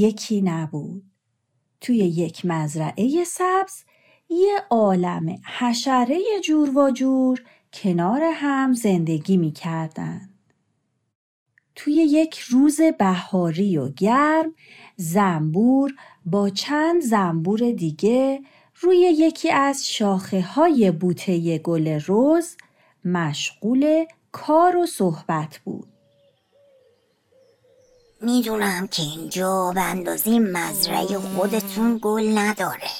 یکی بود یکی نبود توی یک مزرعه سبز یه عالم حشره جور و جور کنار هم زندگی می کردن. توی یک روز بهاری و گرم زنبور با چند زنبور دیگه روی یکی از شاخه های بوته گل روز مشغول کار و صحبت بود. می‌دونم که اینجا به اندازه مزرعه خودتون گل نداره.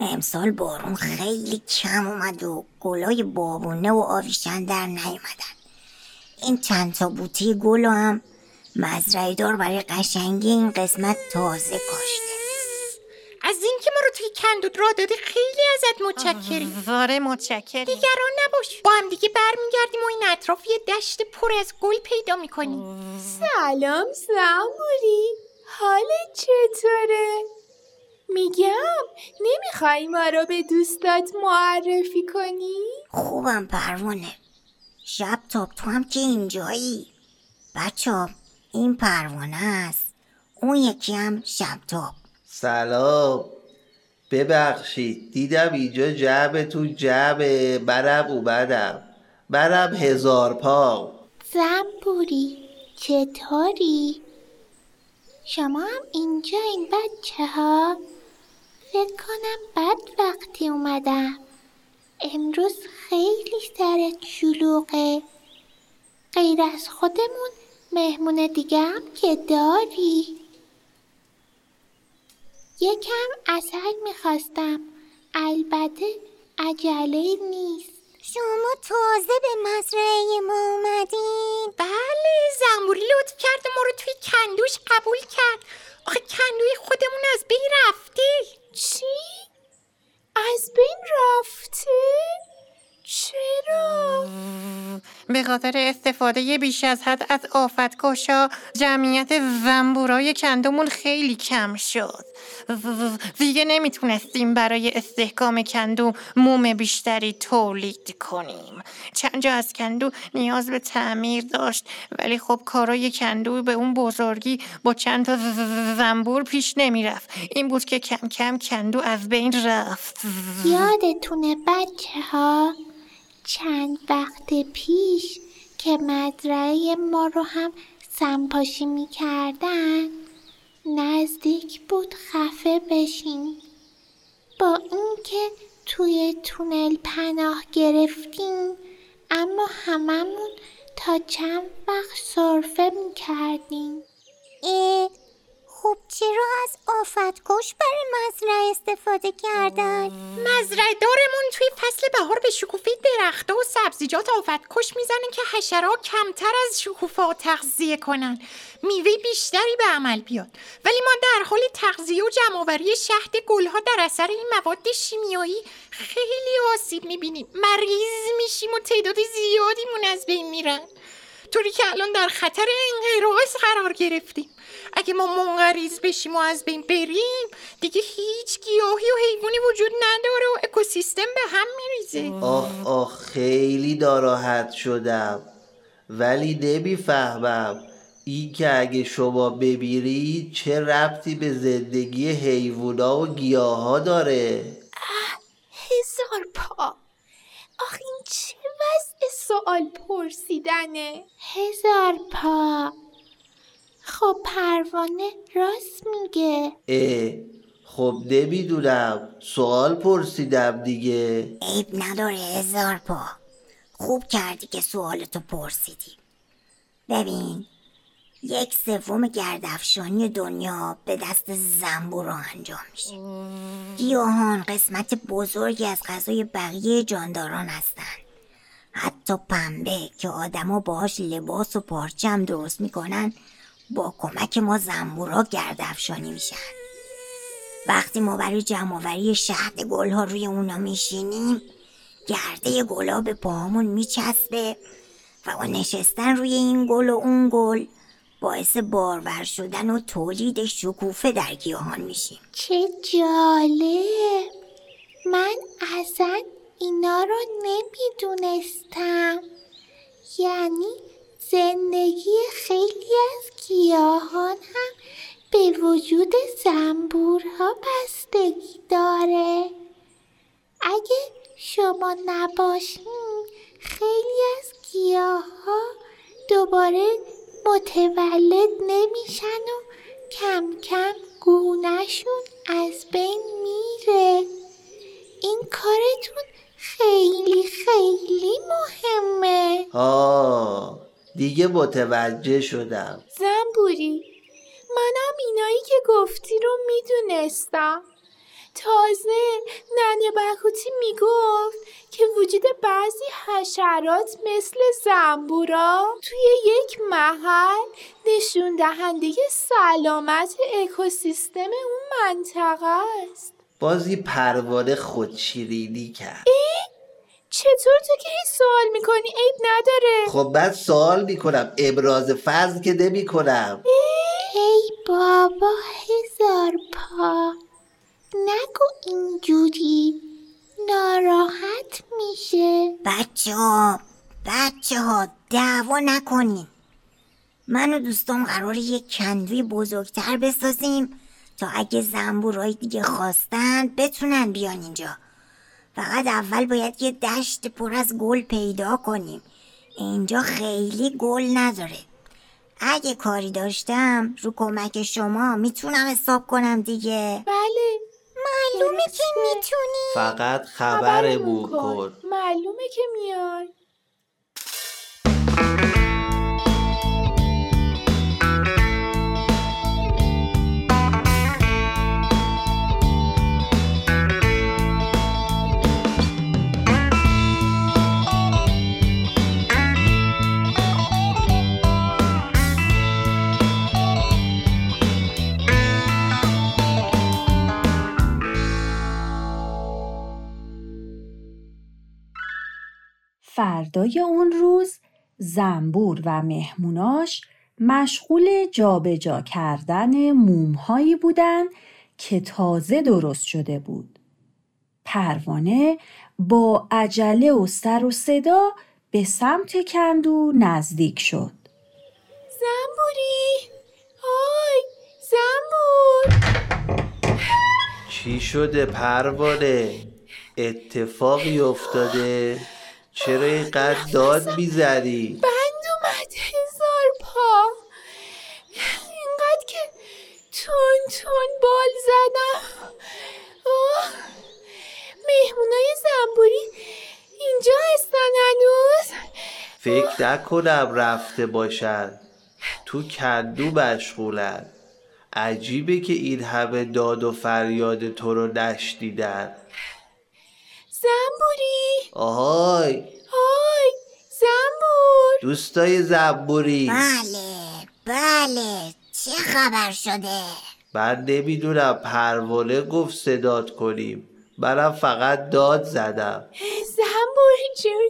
امسال بارون خیلی کم اومد و گلای بابونه و آویشن در نیومدن. این چند تا بوتی گل هم مزرعه دار برای قشنگی این قسمت تازه کاشته از اینکه ما رو توی کندود را دادی خیلی ازت متشکریم. واره متشکریم. دیگران نباش. با هم دیگه برمیگردیم و این اطراف یه دشت پر از گل پیدا می‌کنیم. سلام زنبوری حالت چطوره؟ میگم نمی‌خوای ما رو به دوستات معرفی کنی؟ خوبم پروانه. شب تاب تو هم که اینجایی. بچه این پروانه است. اون یکی هم شب تاب. سلام. ببخشید دیدم اینجا جعب تو جعبه برم اومدم. برم هزار پا زنبوری چطوری؟ شما هم اینجا این بچه ها؟ فکر کنم بد وقتی اومدم. امروز خیلی سرت شلوغه. غیر از خودمون مهمون دیگه هم که داری. یکم اصل می‌خواستم. البته عجله نیست. شما تازه به مزرعه ما اومدین. بله زنبوری لطف کرد ما رو توی کندوش قبول کرد. آخه کندوی خودمون از بین رفته چی؟ از بین رفته؟ به خاطر استفاده بیش از حد از آفتکشا جمعیت زنبورای کندومون خیلی کم شد. دیگه نمی‌تونستیم برای استحکام کندو موم بیشتری تولید کنیم. چند جا از کندو نیاز به تعمیر داشت ولی خب کارای کندو به اون بزرگی با چند تا زنبور پیش نمی‌رفت. این بود که کم کم کندو از بین رفت. یادتونه بچه ها چند وقت پیش که مزرعه ما رو هم سنپاشی می‌کردن نزدیک بود خفه بشین با اینکه توی تونل پناه گرفتیم اما هممون تا چند وقت سرفه می‌کردیم. اه خب چرا از آفتکش برای مزرعه استفاده کردن؟ مزرعه دارمون توی فصل بهار به شکوفه درخته و سبزیجات آفتکش می‌زنن که حشرها کمتر از شکوفه تغذیه کنن. میوه بیشتری به عمل بیاد. ولی ما در حال تغذیه و جمعآوری شهد گلها در اثر این مواد شیمیایی خیلی آسیب می‌بینیم. مریض میشیم و تعداد زیادیمون از بین میرن. طوری که الان در خطر انقراض قرار گرفتیم. اگه ما منقریض بشیم و از بین بریم دیگه هیچ گیاهی و حیوانی وجود نداره و اکوسیستم به هم میریزه. آخ آخ خیلی ناراحت شدم. ولی نمی‌فهمم این که اگه شما بمیری چه ربطی به زندگی حیوونا و گیاها داره؟ هزار پا آخ این چه وضع سوال پرسیدنه. هزار پا. خب پروانه راست میگه. اه خب نمی‌دونم. سوال پرسیدم دیگه. عیب نداره هزار پا. خوب کردی که سوالتو پرسیدی. ببین یک سوم گردافشانی دنیا به دست زنبورا انجام میشه. گیاهان قسمت بزرگی از غذای بقیه جانداران هستن. حتی پنبه که آدما باهاش لباس و پارچم درست می‌کنن با کمک ما زنبورا گردافشانی میشن. وقتی ما برای جمعآوری شهد گلها روی اونا میشینیم گرده گلا به پاهامون میچسبه و با نشستن روی این گل و اون گل باعث بارور شدن و تولید شکوفه در گیاهان میشیم. چه جالب! من اصلا اینا رو نمی‌دونستم. یعنی زندگی خیلی از گیاهان هم به وجود زنبورها بستگی داره. اگه شما نباشین خیلی از گیاهها دوباره متولد نمیشن و کم کم گونهشون از بین خیلی مهمه. آه دیگه متوجه شدم. زنبوری منم اینایی که گفتی رو می‌دونستم. تازه ننه بخوتی می‌گفت که وجود بعضی حشرات مثل زنبورا توی یک محل نشون دهنده سلامت اکوسیستم اون منطقه است. بازی پروانه خودشیرینی کرد. چطور تو که هیچ سوال می‌کنی؟ عیب نداره. خب بعد سوال می‌کنم. ابراز فضل که نمی کنم ای بابا هزار پا. نگو اینجوری. ناراحت میشه. بچه ها بچه ها دعوا نکنین. من و دوستام قرار یک کندوی بزرگتر بسازیم تا اگه زنبورای دیگه خواستن بتونن بیان اینجا. فقط اول باید یه دشت پر از گل پیدا کنیم. اینجا خیلی گل نداره. اگه کاری داشتم رو کمک شما می‌تونم حساب کنم دیگه. بله. معلومه که می‌تونی. فقط خبرمون کن. معلومه که میای. فردای اون روز زنبور و مهموناش مشغول جابجا کردن مومهایی بودن که تازه درست شده بود. پروانه با عجله و سر و صدا به سمت کندو نزدیک شد. زنبوری های زنبور چی شده پروانه اتفاقی افتاده چرا اینقدر داد می‌زنی؟ بند اومد. هزار پا. اینقدر که تون تون بال زدم. آه. مهمونای زنبوری اینجا هستن هنوز. فکر نکنم رفته باشن. تو کندو مشغولن. عجیبه که این همه داد و فریاد تو رو نشنیدن. زنبوری. آهای. های زنبور. دوستای زنبوری. بله بله. چه خبر شده؟ من نمی‌دونم پروانه گفت صدات کنیم. منم فقط داد زدم. زنبوری جون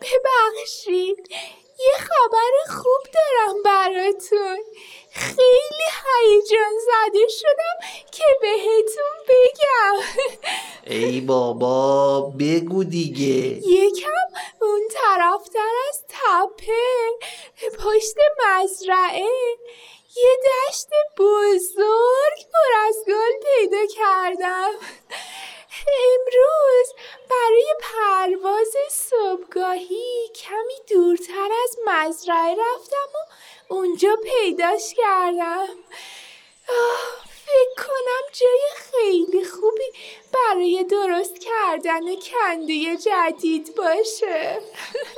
ببخشید. یه خبر خوب دارم براتون. خیلی هیجان زده شدم که بهتون بگم. ای بابا بگو دیگه. یکم اون طرفتر از تپه پشت مزرعه. یه دشت بزرگ پر از گل پیدا کردم امروز برای پرواز صبحگاهی کمی دورتر از مزرعه رفتم و اونجا پیداش کردم. آه، فکر کنم جای خیلی خوبی برای درست کردن کنده جدید باشه.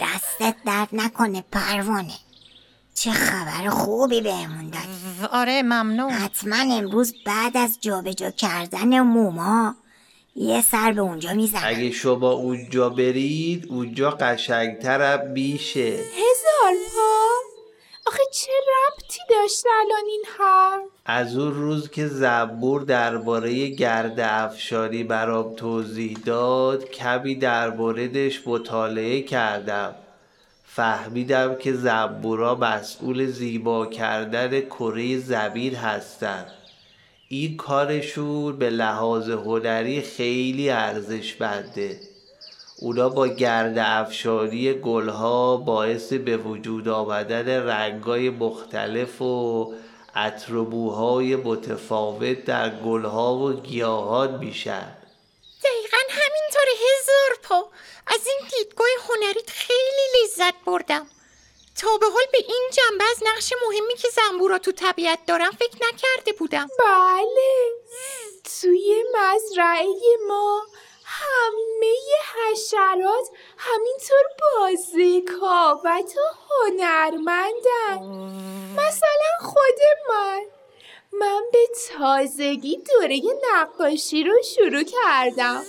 دستت درد نکنه پروانه. چه خبر خوبی بهمون دادی. آره ممنون. حتما امروز بعد از جابجا کردن موما یه سر به اونجا می‌زنم اگه شما اونجا برید اونجا قشنگترم میشه. هزار پا آخه چه ربطی داشت الان این حرف؟ از اون روز که زنبور درباره گرد افشاری برام توضیح داد کمی در موردش مطالعه کردم. فهمیدم که زنبورا مسئول زیبا کردن کره زمین هستند این کارشون به لحاظ هنری خیلی ارزشمنده. اونا با گرد افشاری گلها باعث به وجود آمدن رنگای مختلف و عطربوهای متفاوت در گلها و گیاهان میشن. دقیقا همینطور هزار پا. از این دیدگاه هنریت خیلی لذت بردم. تا به حال به این جنبه از نقش مهمی که زنبورا تو طبیعت دارن فکر نکرده بودم. بله. توی مزرعه ما همه حشرات همینطور بازیکا و تا هنرمندن مثلا خود من. من به تازگی دوره نقاشی رو شروع کردم.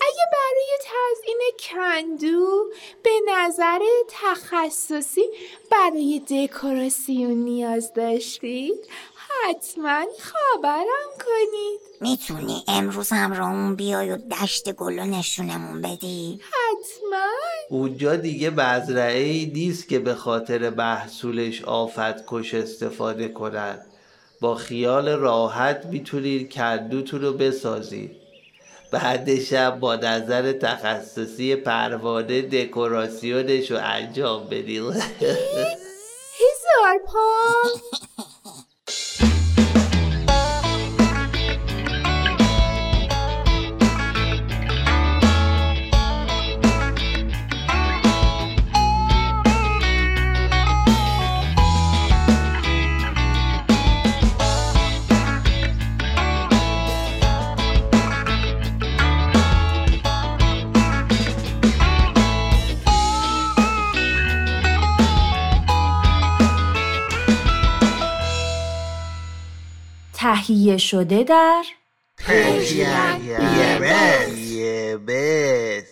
اگه برای تزیین کندو به نظر تخصصی برای دکوراسیون نیاز داشتید حتما خبرم کنید. می‌تونی امروز همراهمون بیای و دشت گلو نشونمون بدی؟ حتما. اونجا دیگه مزرعه ای نیست که به خاطر محصولش آفت کش استفاده کنن. با خیال راحت می‌تونید کندوتون رو بسازید. بعدشم با نظر تخصصی پروانه دکوراسیونش رو انجام بدید هزار پا تهیه شده در یه بس.